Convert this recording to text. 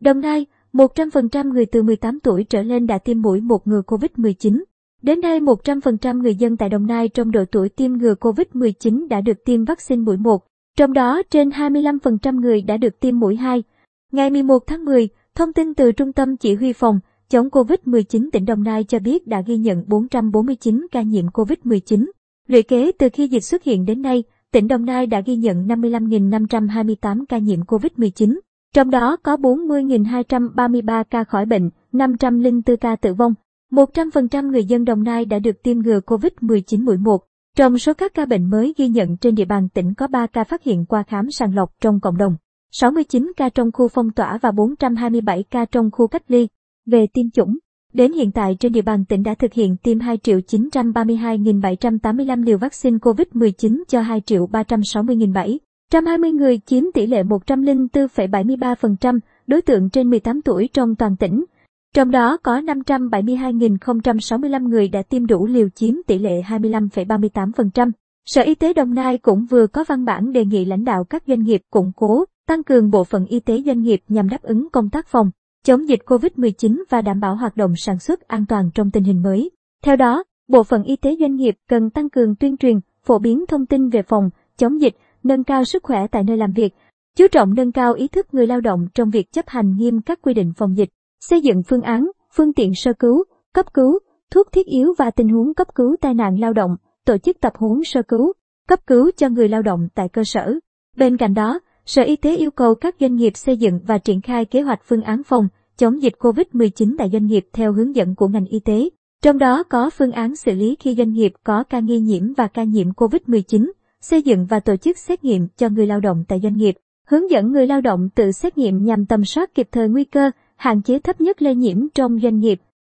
Đồng Nai, 100% người từ 18 tuổi trở lên đã tiêm mũi một ngừa COVID-19. Đến nay 100% người dân tại Đồng Nai trong độ tuổi tiêm ngừa COVID-19 đã được tiêm vaccine mũi 1, trong đó trên 25% người đã được tiêm mũi 2. Ngày 11 tháng 10, thông tin từ Trung tâm Chỉ huy phòng chống COVID-19 tỉnh Đồng Nai cho biết đã ghi nhận 449 ca nhiễm COVID-19. Lũy kế từ khi dịch xuất hiện đến nay, tỉnh Đồng Nai đã ghi nhận 55.528 ca nhiễm COVID-19. Trong đó có 40.233 ca khỏi bệnh, 504 ca tử vong. 100% người dân Đồng Nai đã được tiêm ngừa COVID-19 mũi 1. Trong số các ca bệnh mới ghi nhận trên địa bàn tỉnh có 3 ca phát hiện qua khám sàng lọc trong cộng đồng, 69 ca trong khu phong tỏa và 427 ca trong khu cách ly. Về tiêm chủng, đến hiện tại trên địa bàn tỉnh đã thực hiện tiêm 2 932.785 liều vaccine COVID-19 cho 2 360.700 120 người chiếm tỷ lệ 104,73% đối tượng trên 18 tuổi trong toàn tỉnh. Trong đó có 572.065 người đã tiêm đủ liều chiếm tỷ lệ 25,38%. Sở Y tế Đồng Nai cũng vừa có văn bản đề nghị lãnh đạo các doanh nghiệp củng cố, tăng cường bộ phận y tế doanh nghiệp nhằm đáp ứng công tác phòng, chống dịch COVID-19 và đảm bảo hoạt động sản xuất an toàn trong tình hình mới. Theo đó, bộ phận y tế doanh nghiệp cần tăng cường tuyên truyền, phổ biến thông tin về phòng, chống dịch, nâng cao sức khỏe tại nơi làm việc, chú trọng nâng cao ý thức người lao động trong việc chấp hành nghiêm các quy định phòng dịch, xây dựng phương án, phương tiện sơ cứu, cấp cứu, thuốc thiết yếu và tình huống cấp cứu tai nạn lao động, tổ chức tập huấn sơ cứu, cấp cứu cho người lao động tại cơ sở. Bên cạnh đó, Sở Y tế yêu cầu các doanh nghiệp xây dựng và triển khai kế hoạch phương án phòng chống dịch COVID-19 tại doanh nghiệp theo hướng dẫn của ngành y tế. Trong đó có phương án xử lý khi doanh nghiệp có ca nghi nhiễm và ca nhiễm COVID-19, xây dựng và tổ chức xét nghiệm cho người lao động tại doanh nghiệp, hướng dẫn người lao động tự xét nghiệm nhằm tầm soát kịp thời nguy cơ, hạn chế thấp nhất lây nhiễm trong doanh nghiệp,